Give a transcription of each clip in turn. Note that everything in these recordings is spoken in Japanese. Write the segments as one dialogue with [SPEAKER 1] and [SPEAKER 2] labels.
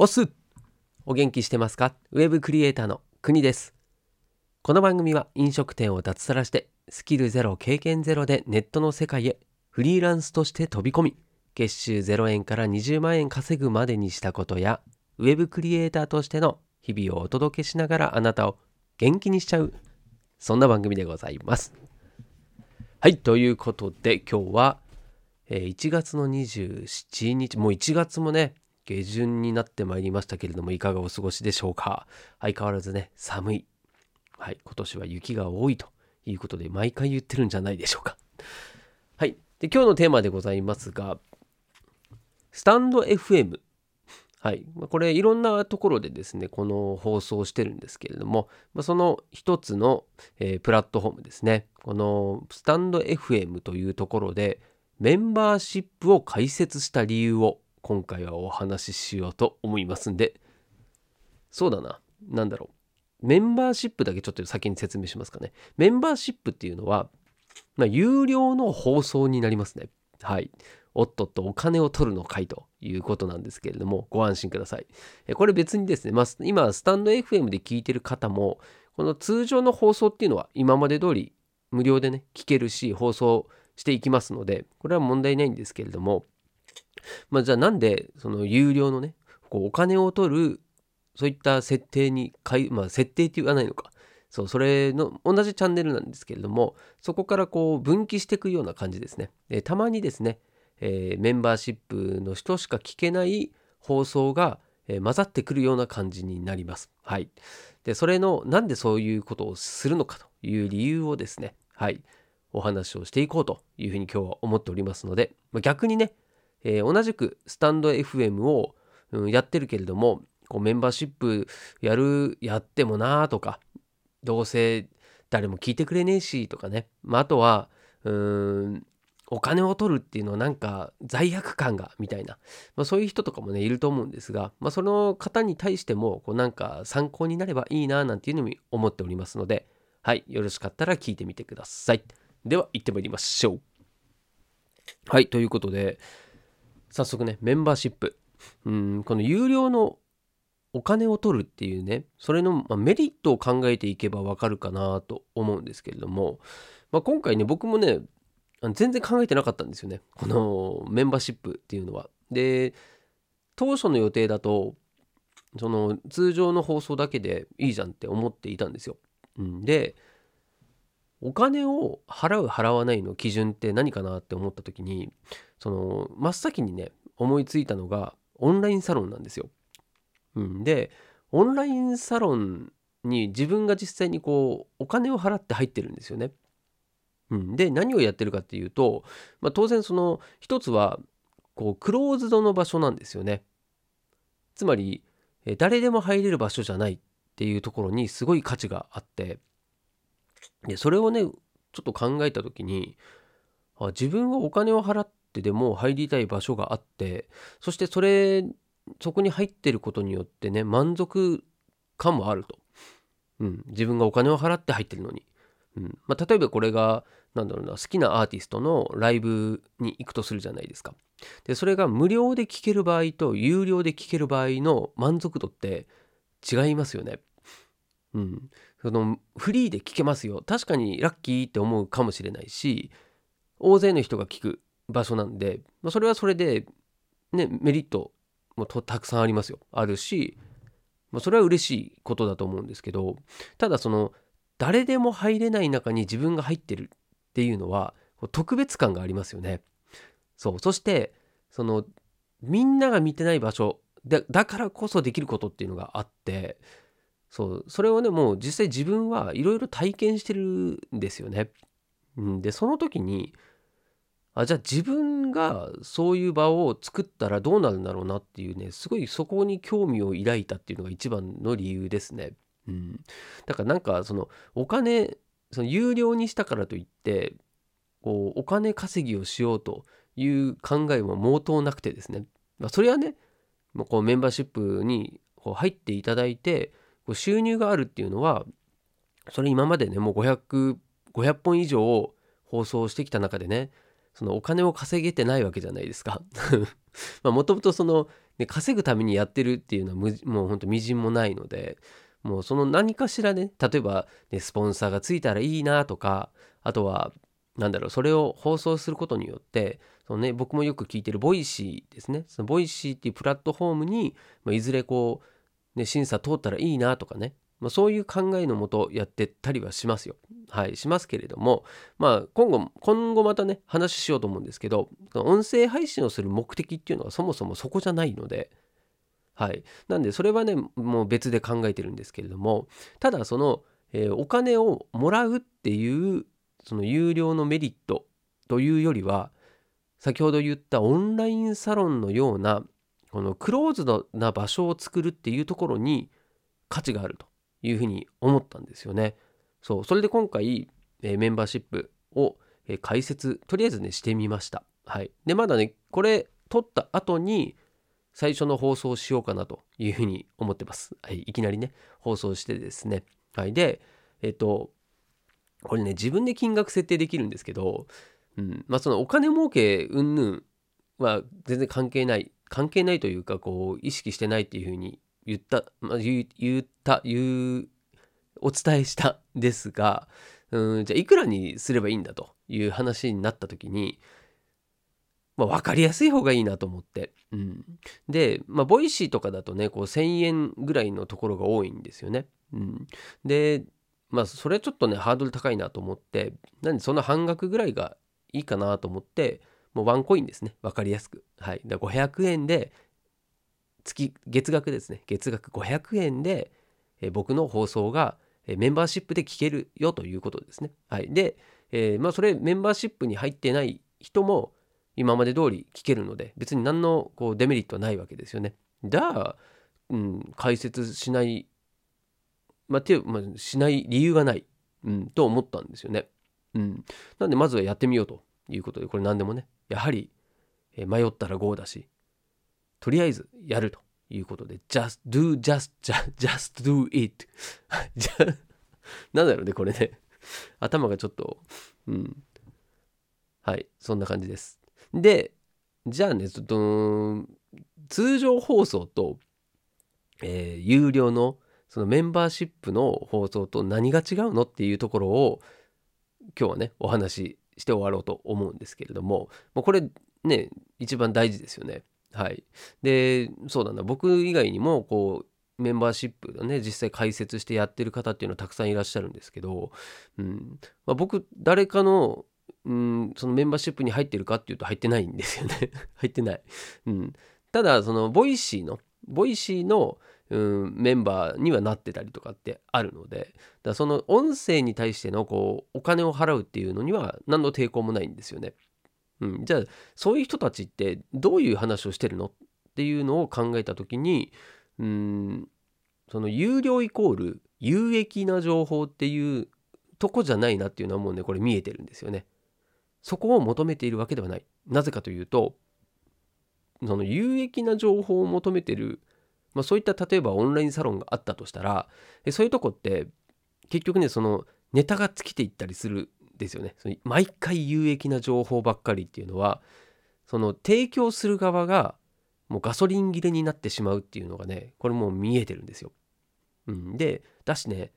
[SPEAKER 1] おす。お元気してますか？ウェブクリエイターの国です。この番組は飲食店を脱サラしてスキルゼロ経験ゼロでネットの世界へフリーランスとして飛び込み月収0円から20万円稼ぐまでにしたことやウェブクリエイターとしての日々をお届けしながらあなたを元気にしちゃうそんな番組でございます。はいということで今日は1月の27日もう1月もね下旬になってまいりましたけれどもいかがお過ごしでしょうか？相変わらずね寒いはい今年は雪が多いということで毎回言ってるんじゃないでしょうかはいで今日のテーマでございますがスタンド FM はい。これいろんなところでですね、この放送してるんですけれども、その一つの、えー、プラットフォームですね。このスタンド FM というところでメンバーシップを開設した理由を今回はお話ししようと思いますんで、そうだな。なんだろう。メンバーシップだけちょっと先に説明しますかね。メンバーシップっていうのは、まあ、有料の放送になりますね。はい。おっとっとお金を取るのかいということなんですけれども、ご安心ください。これ別にですね、まあ、今、スタンド FM で聞いてる方も、この通常の放送っていうのは今まで通り無料でね、聞けるし、放送していきますので、これは問題ないんですけれども、まあ、じゃあなんで、その有料のね、こうお金を取る、そういった設定にかい、まあ、設定って言わないのか。そう、それの同じチャンネルなんですけれども、そこからこう分岐していくような感じですね。でたまにですね、えー、メンバーシップの人しか聞けない放送が、えー、混ざってくるような感じになります。はい。で、それのなんでそういうことをするのかという理由をですね、はい、お話をしていこうというふうに今日は思っておりますので、まあ、逆にね、えー、同じくスタンド FM を、うん、やってるけれども、こうメンバーシップやる、やってもなーとか、どうせ誰も聞いてくれねえしとかね、まあ、あとは、うん、お金を取るっていうのはなんか罪悪感がみたいな、まあ、そういう人とかもねいると思うんですが、まあ、その方に対してもこうなんか参考になればいいななんていうのに思っておりますのではいよろしかったら聞いてみてください。では行ってまいりましょう。はいということで早速ねメンバーシップうんこの有料のお金を取るっていうねそれのメリットを考えていけばわかるかなと思うんですけれども、まあ、今回ね僕もね全然考えてなかったんですよねこのメンバーシップっていうのは。で当初の予定だとその通常の放送だけでいいじゃんって思っていたんですよ。でお金を払う払わないの基準って何かなって思った時にその真っ先にね思いついたのがオンラインサロンなんですよ。うん、でオンラインサロンに自分が実際にこうお金を払って入ってるんですよね。うん、で何をやってるかっていうと、まあ、当然その一つはこうクローズドの場所なんですよね。つまり誰でも入れる場所じゃないっていうところにすごい価値があってでそれをねちょっと考えた時にあ自分はお金を払ってでも入りたい場所があってそしてそれそこに入ってることによってね満足感もあると、うん、自分がお金を払って入ってるのに。うん。まあ、例えばこれがなんだろうな好きなアーティストのライブに行くとするじゃないですか。でそれが無料で聴ける場合と有料で聴ける場合の満足度って違いますよね。うん、そのフリーで聴けますよ。確かにラッキーって思うかもしれないし大勢の人が聴く。場所なんで、まあ、それはそれで、ね、メリットもたくさんありますよあるし、まあ、それは嬉しいことだと思うんですけどただその誰でも入れない中に自分が入ってるっていうのは特別感がありますよね。そうそしてそのみんなが見てない場所でだからこそできることっていうのがあってそうそれをねもう実際自分はいろいろ体験してるんですよね。うん、でその時にあじゃあ自分がそういう場を作ったらどうなるんだろうなっていうねすごいそこに興味を抱いたっていうのが一番の理由ですね。うん、だからなんかそのお金その有料にしたからといってこうお金稼ぎをしようという考えは毛頭なくてですね、まあ、それはねもうこうメンバーシップにこう入っていただいてこう収入があるっていうのはそれ今までねもう 500, 500本以上放送してきた中でねそのお金を稼げてないわけじゃないですか。もともとそので稼ぐためにやってるっていうのはもうほんとみじんもないのでもうその何かしらね例えば、ね、スポンサーがついたらいいなとかあとはなんだろうそれを放送することによってその、ね、僕もよく聞いてる Voicy ですねその Voicy っていうプラットフォームに、まあ、いずれこう、ね、審査通ったらいいなとかね、まあ、そういう考えのもとやってったりはしますよ。はいしますけれどもまあ今後今後またね話しようと思うんですけど音声配信をする目的っていうのはそもそもそこじゃないので。はい。なんで、それはね、もう別で考えてるんですけれども、ただ、その、えー、お金をもらうっていう、その有料のメリットというよりは、先ほど言ったオンラインサロンのような、このクローズドな場所を作るっていうところに価値があるというふうに思ったんですよね。そう。それで今回、えー、メンバーシップを、えー、解説、とりあえずね、してみました。はい。で、まだね、これ、撮った後に、最初の放送をしようかなというふうに思ってます。はい、いきなりね、放送してですね。はい、で、えっと、これね、自分で金額設定できるんですけど、うん、まあそのお金儲け云々は全然関係ない、関係ないというか、こう、意識してないっていうふうに言った、まあ、言った、言う、お伝えしたんですが、うん、じゃあいくらにすればいいんだという話になった時に、まあ、分かりやすい方がいいなと思って。うん、で、まあ、 Voicy とかだとね、こう1000円ぐらいのところが多いんですよね。うん、で、まあ、それちょっとね、ハードル高いなと思って、なんでその半額ぐらいがいいかなと思って、もうワンコインですね。分かりやすく。はい。だ500円で、月、月額ですね。月額500円で、え僕の放送が、えメンバーシップで聞けるよということですね。はい。で、えー、まあ、それメンバーシップに入ってない人も、今まで通り聞けるので別に何のこうデメリットはないわけですよね。じゃあ、うん、解説しない、まあ、手まあ、しない理由がない、うん、と思ったんですよね。うん、なんでまずはやってみようということでこれ何でもねやはり、迷ったら GO だしとりあえずやるということで just do just just, just do it じゃなんだろうねこれね。頭がちょっとうん。はいそんな感じです。で、じゃあね、ちょっと、通常放送と、えー、有料のそのメンバーシップの放送と何が違うのっていうところを今日はねお話しして終わろうと思うんですけれどももうこれね一番大事ですよね。はい、でそうだ。な僕以外にもこうメンバーシップがね実際開設してやってる方っていうのはたくさんいらっしゃるんですけど、うん。まあ、僕誰かのうんそのメンバーシップに入ってるかっていうと入ってないんですよね。入ってない、うん、ただその Voicy の Voicy の、うん、メンバーにはなってたりとかってあるのでだその音声に対してのこうお金を払うっていうのには何の抵抗もないんですよね、うん、じゃあそういう人たちってどういう話をしてるのっていうのを考えた時にうんその有料イコール有益な情報っていうとこじゃないなっていうのはもうねこれ見えてるんですよね。そこを求めているわけではない。なぜかというと、その有益な情報を求めてる、まあ、そういった例えばオンラインサロンがあったとしたら、そういうとこって結局ね、そのネタが尽きていったりするですよね。その毎回有益な情報ばっかりっていうのは、その提供する側がもうガソリン切れになってしまうっていうのがね、これもう見えてるんですよ。うん、で、だしね、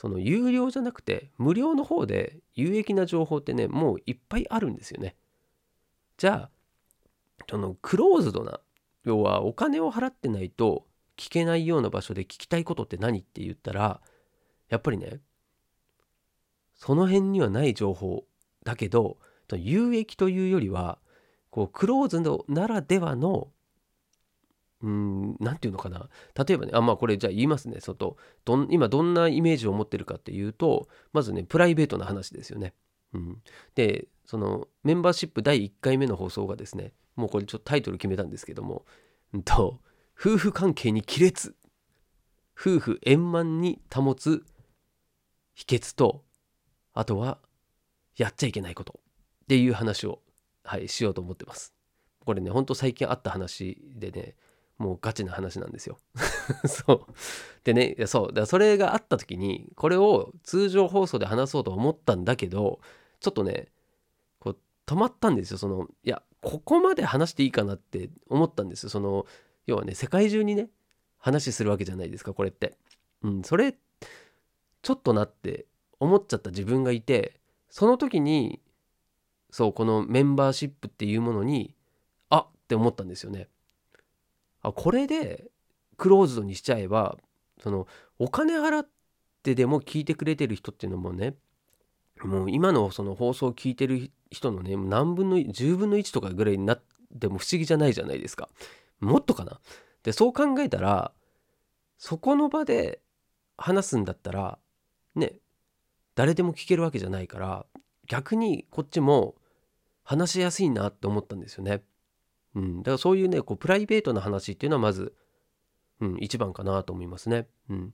[SPEAKER 1] その有料じゃなくて無料の方で有益な情報ってねもういっぱいあるんですよねじゃあそのクローズドな要はお金を払ってないと聞けないような場所で聞きたいことって何って言ったらやっぱりねその辺にはない情報だけど有益というよりはこうクローズドならではのうん、なんていうのかな。例えばね、あ、まあこれじゃあ言いますね。外どん今どんなイメージを持ってるかっていうと、まずね、プライベートな話ですよね。うん、で、そのメンバーシップ第1回目の放送がですね、もうこれちょっとタイトル決めたんですけども、うんと、夫婦関係に亀裂。夫婦円満に保つ秘訣と、あとは、やっちゃいけないことっていう話を、はい、しようと思ってます。これね、ほんと最近あった話でね、もうガチな話なんですよ。そう。でね、そう。だからそれがあった時に、これを通常放送で話そうと思ったんだけど、ちょっとね、こう止まったんですよ。その、いや、ここまで話していいかなって思ったんですよ。その、要はね世界中にね話するわけじゃないですかこれって。うん、それちょっとなって思っちゃった自分がいてその時にそうこのメンバーシップっていうものにあって思ったんですよね。あこれでクローズドにしちゃえばそのお金払ってでも聞いてくれてる人っていうのもねもう今のその放送を聞いてる人のね何分の10分の1とかぐらいになっても不思議じゃないじゃないですか。もっとかな。でそう考えたらそこの場で話すんだったらね誰でも聞けるわけじゃないから逆にこっちも話しやすいなって思ったんですよね。うん、だからそういうねこうプライベートな話っていうのはまず、うん、一番かなと思いますね。うん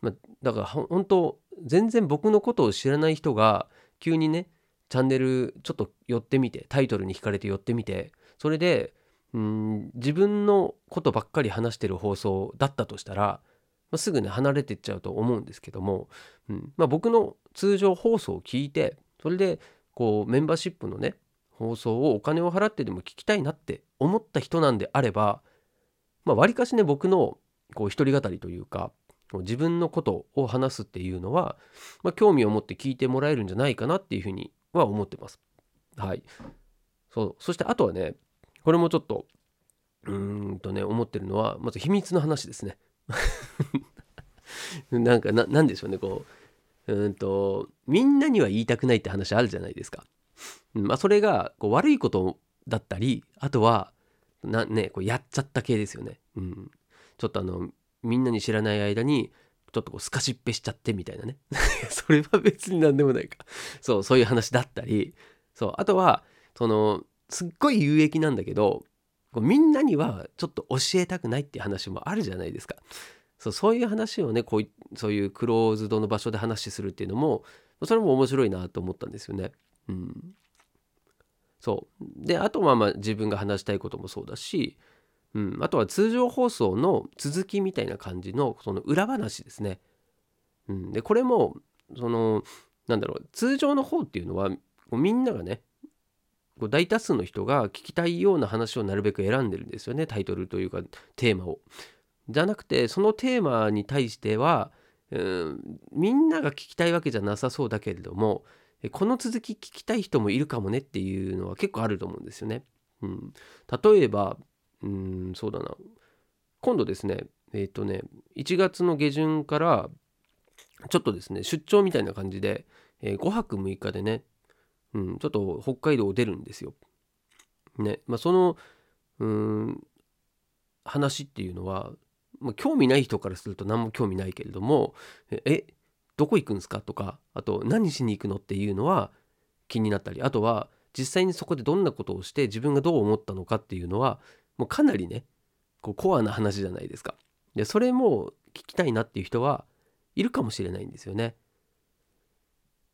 [SPEAKER 1] まあ、だから本当全然僕のことを知らない人が急にねチャンネルちょっと寄ってみてタイトルに惹かれて寄ってみてそれでうん自分のことばっかり話してる放送だったとしたら、まあ、すぐね離れてっちゃうと思うんですけども、うんまあ、僕の通常放送を聞いてそれでこうメンバーシップのね放送をお金を払ってでも聞きたいなって思った人なんであればまあ割かしね僕のこう一人語りというか自分のことを話すっていうのは、まあ、興味を持って聞いてもらえるんじゃないかなっていうふうには思ってます。はい。そうそしてあとはねこれもちょっとうーんとね思ってるのはまず秘密の話ですね。なんかななんでしょうねこううんとみんなには言いたくないって話あるじゃないですか。まあそれがこう悪いことだったりあとはなねこうやっちゃった系ですよね。うん、ちょっとあのみんなに知らない間にちょっとこうスカシッペしちゃってみたいなね それは別に何でもないかそうそういう話だったりそうあとはそのすっごい有益なんだけどこうみんなにはちょっと教えたくないっていう話もあるじゃないですか。そうそういう話をねこうそういうクローズドの場所で話するっていうのもそれも面白いなと思ったんですよね。うん、そうであとはまあ自分が話したいこともそうだし、うん、あとは通常放送の続きみたいな感じのその裏話ですね。うん、でこれもそのなんだろう通常の方っていうのはみんながねこう大多数の人が聞きたいような話をなるべく選んでるんですよねタイトルというかテーマを。じゃなくてそのテーマに対しては、うん、みんなが聞きたいわけじゃなさそうだけれどもこの続き聞きたい人もいるかもねっていうのは結構あると思うんですよね。うん、例えば、うん、そうだな今度ですねえっ、ー、とね1月の下旬からちょっとですね出張みたいな感じで、えー、5泊6日でねうん、ちょっと北海道を出るんですよ。ね、まあ、その、うん、話っていうのは、まあ、興味ない人からすると何も興味ないけれども、え、どこ行くんですかとか、あと何しに行くのっていうのは気になったり、あとは実際にそこでどんなことをして自分がどう思ったのかっていうのは、もうかなりね、こうコアな話じゃないですか。で、それも聞きたいなっていう人はいるかもしれないんですよね。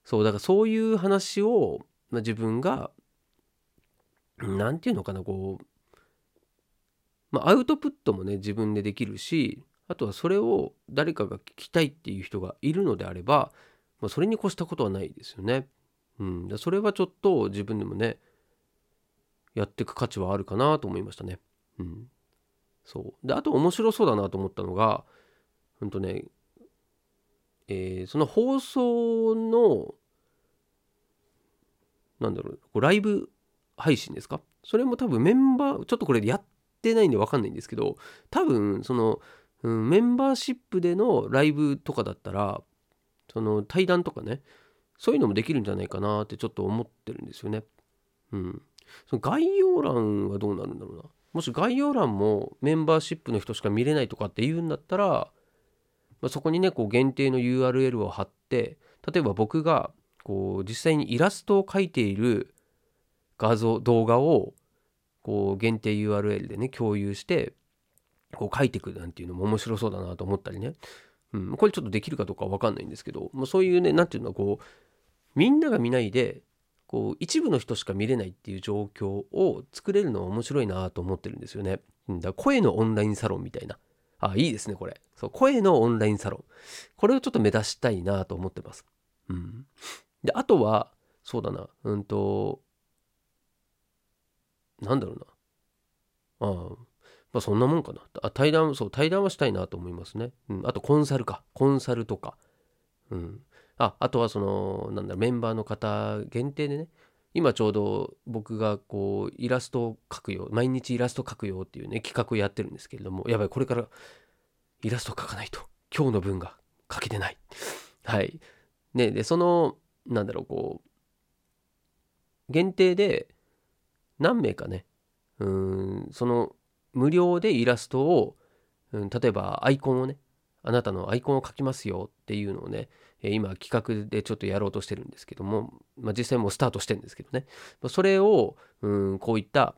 [SPEAKER 1] そうだからそういう話を、まあ、自分が何て言うのかなこう、まあ、アウトプットもね自分でできるしあとはそれを誰かが聞きたいっていう人がいるのであれば、まあ、それに越したことはないですよね。うん、それはちょっと自分でもねやっていく価値はあるかなと思いましたね。うん、そうであと面白そうだなと思ったのがほんとねえー、その放送のなんだろうこうライブ配信ですか？それも多分メンバーちょっとこれやってないんで分かんないんですけど多分その、うん、メンバーシップでのライブとかだったらその対談とかねそういうのもできるんじゃないかなってちょっと思ってるんですよね。うん。その概要欄はどうなるんだろうな。もし概要欄もメンバーシップの人しか見れないとかって言うんだったらまあ、そこにねこう限定の URL を貼って例えば僕がこう実際にイラストを描いている画像動画をこう限定 URL でね共有してこう書いていくなんていうのも面白そうだなと思ったりね、うん、これちょっとできるかどうかわかんないんですけど、まあ、そういうね何ていうのこうみんなが見ないでこう一部の人しか見れないっていう状況を作れるのは面白いなと思ってるんですよね。だ声のオンラインサロンみたいな。あ、いいですね、これ。そう、声のオンラインサロン。これをちょっと目指したいなと思ってます。うん。で、あとは、そうだな、うんと、なんだろうな。ああ、まあ、そんなもんかな。あ対談そう対談はしたいなと思いますね、うん、あとコンサルか。コンサルとか。うん。ああとはそのなんだメンバーの方限定でね。今ちょうど僕がこうイラストを描くよ毎日イラスト描くよっていうね企画をやってるんですけれどもやばいこれからイラスト描かないと。今日の分が書けてない。はい。ねでそのなんだろうこう限定で何名かねうんその無料でイラストを、うん、例えばアイコンをねあなたのアイコンを描きますよっていうのをね今企画でちょっとやろうとしてるんですけども、まあ、実際もうスタートしてるんですけどねそれをうんこういった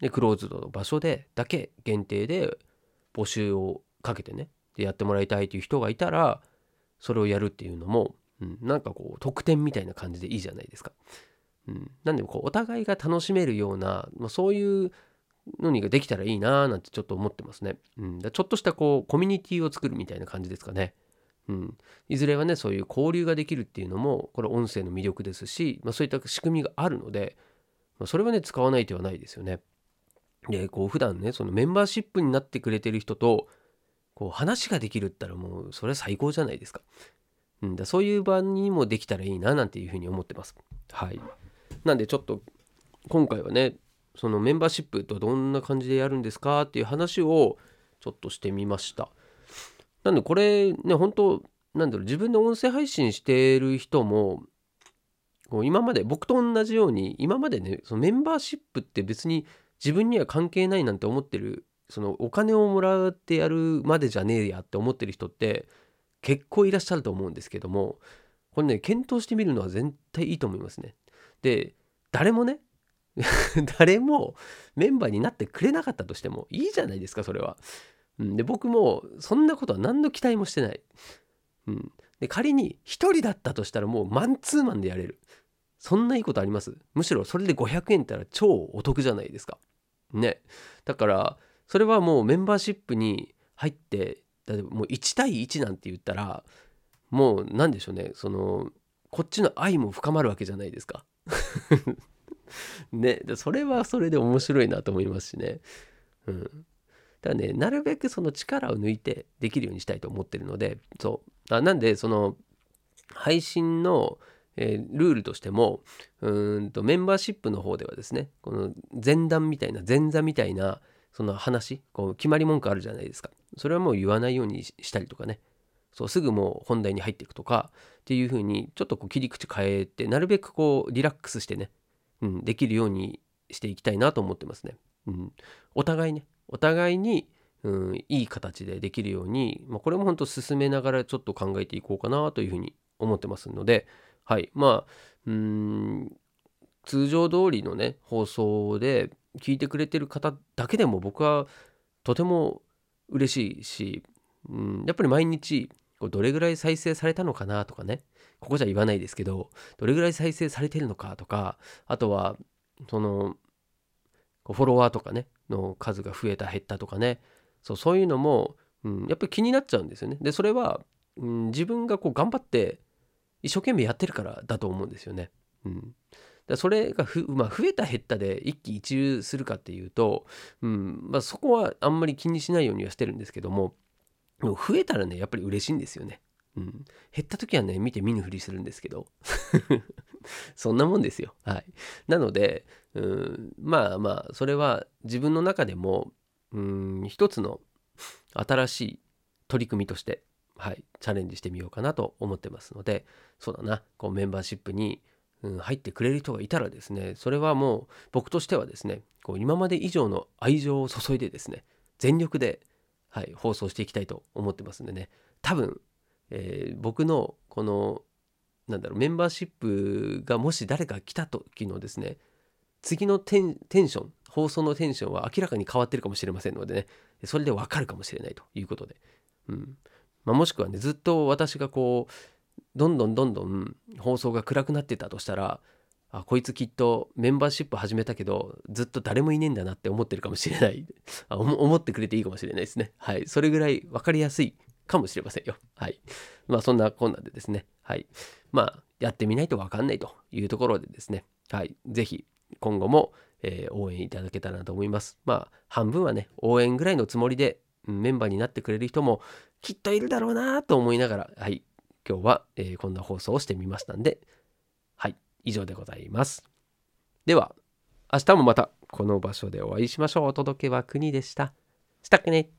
[SPEAKER 1] でクローズドの場所でだけ限定で募集をかけてねでやってもらいたいという人がいたらそれをやるっていうのも、うん、なんかこう特典みたいな感じでいいじゃないですか。うん、なんでこうお互いが楽しめるような、まあ、そういうのにができたらいいなーなんてちょっと思ってますね。うん、だちょっとしたこうコミュニティを作るみたいな感じですかね。うん、いずれはねそういう交流ができるっていうのもこれ音声の魅力ですし、まあ、そういった仕組みがあるので、まあ、それはね使わない手はないですよね。でこう普段ねそのメンバーシップになってくれてる人とこう話ができるったらもうそれは最高じゃないですか。うん、だそういう場にもできたらいいななんていうふうに思ってます。はい。なんでちょっと今回はねそのメンバーシップとはどんな感じでやるんですかっていう話をちょっとしてみました。なんでこれね、本当なんだろう、自分で音声配信してる人も、今まで僕と同じように、今までね、そのメンバーシップって別に自分には関係ないなんて思ってる、そのお金をもらってやるまでじゃねえやって思ってる人って結構いらっしゃると思うんですけども、これね、検討してみるのは絶対いいと思いますね。で、誰もね、誰もメンバーになってくれなかったとしてもいいじゃないですか、それは。うん、で僕もそんなことは何の期待もしてない。うん、で仮に1人だったとしたらもうマンツーマンでやれる。そんないいことあります？むしろそれで500円ったら超お得じゃないですか。ね。だからそれはもうメンバーシップに入ってだってもう1対1なんて言ったらもう何でしょうねそのこっちの愛も深まるわけじゃないですか。ねそれはそれで面白いなと思いますしね。うん、だからねなるべくその力を抜いてできるようにしたいと思ってるのでそう。あなんでその配信の、えー、ルールとしてもうんとメンバーシップの方ではですねこの前段みたいな前座みたいなその話こう決まり文句あるじゃないですか。それはもう言わないようにしたりとかね。そうすぐもう本題に入っていくとかっていう風にちょっとこう切り口変えてなるべくこうリラックスしてね、うん、できるようにしていきたいなと思ってますね。うん、お互いねお互いに、うん、いい形でできるように、まあ、これも本当進めながらちょっと考えていこうかなというふうに思ってますのではいまあうん通常通りのね放送で聞いてくれてる方だけでも僕はとても嬉しいし、うん、やっぱり毎日どれぐらい再生されたのかなとかねここじゃ言わないですけどどれぐらい再生されてるのかとかあとはそのフォロワーとかねの数が増えた減ったとかねそうそういうのも、うん、やっぱり気になっちゃうんですよね。でそれは、うん、自分がこう頑張って一生懸命やってるからだと思うんですよね。うん、だそれがふ、まあ、増えた減ったで一喜一憂するかっていうと、うんまあ、そこはあんまり気にしないようにはしてるんですけども増えたらねやっぱり嬉しいんですよね。うん、減った時はね見て見ぬふりするんですけど そんなもんですよ。はい、なのでうんまあまあそれは自分の中でもうん一つの新しい取り組みとして、はい、チャレンジしてみようかなと思ってますのでそうだなこうメンバーシップに、うん、入ってくれる人がいたらですねそれはもう僕としてはですねこう今まで以上の愛情を注いでですね全力で、はい、放送していきたいと思ってますんでね。多分、えー、僕のこのなんだろうメンバーシップがもし誰か来た時のですね次のテンション放送のテンションは明らかに変わってるかもしれませんのでね。それでわかるかもしれないということで、うん。まあ、もしくはねずっと私がこうどんどんどんどん放送が暗くなってたとしたらあこいつきっとメンバーシップ始めたけどずっと誰もいねえんだなって思ってるかもしれない。あ思ってくれていいかもしれないですね。はい。それぐらい分かりやすいかもしれませんよ。はい。まあそんなこんなでですね。はい。まあやってみないと分かんないというところでですね。はい。是非今後も、えー、応援いただけたらなと思います。まあ半分はね応援ぐらいのつもりでメンバーになってくれる人もきっといるだろうなと思いながらはい。今日は、えー、こんな放送をしてみましたんで以上でございます。では、明日もまたこの場所でお会いしましょう。お届けは国でした。したっけね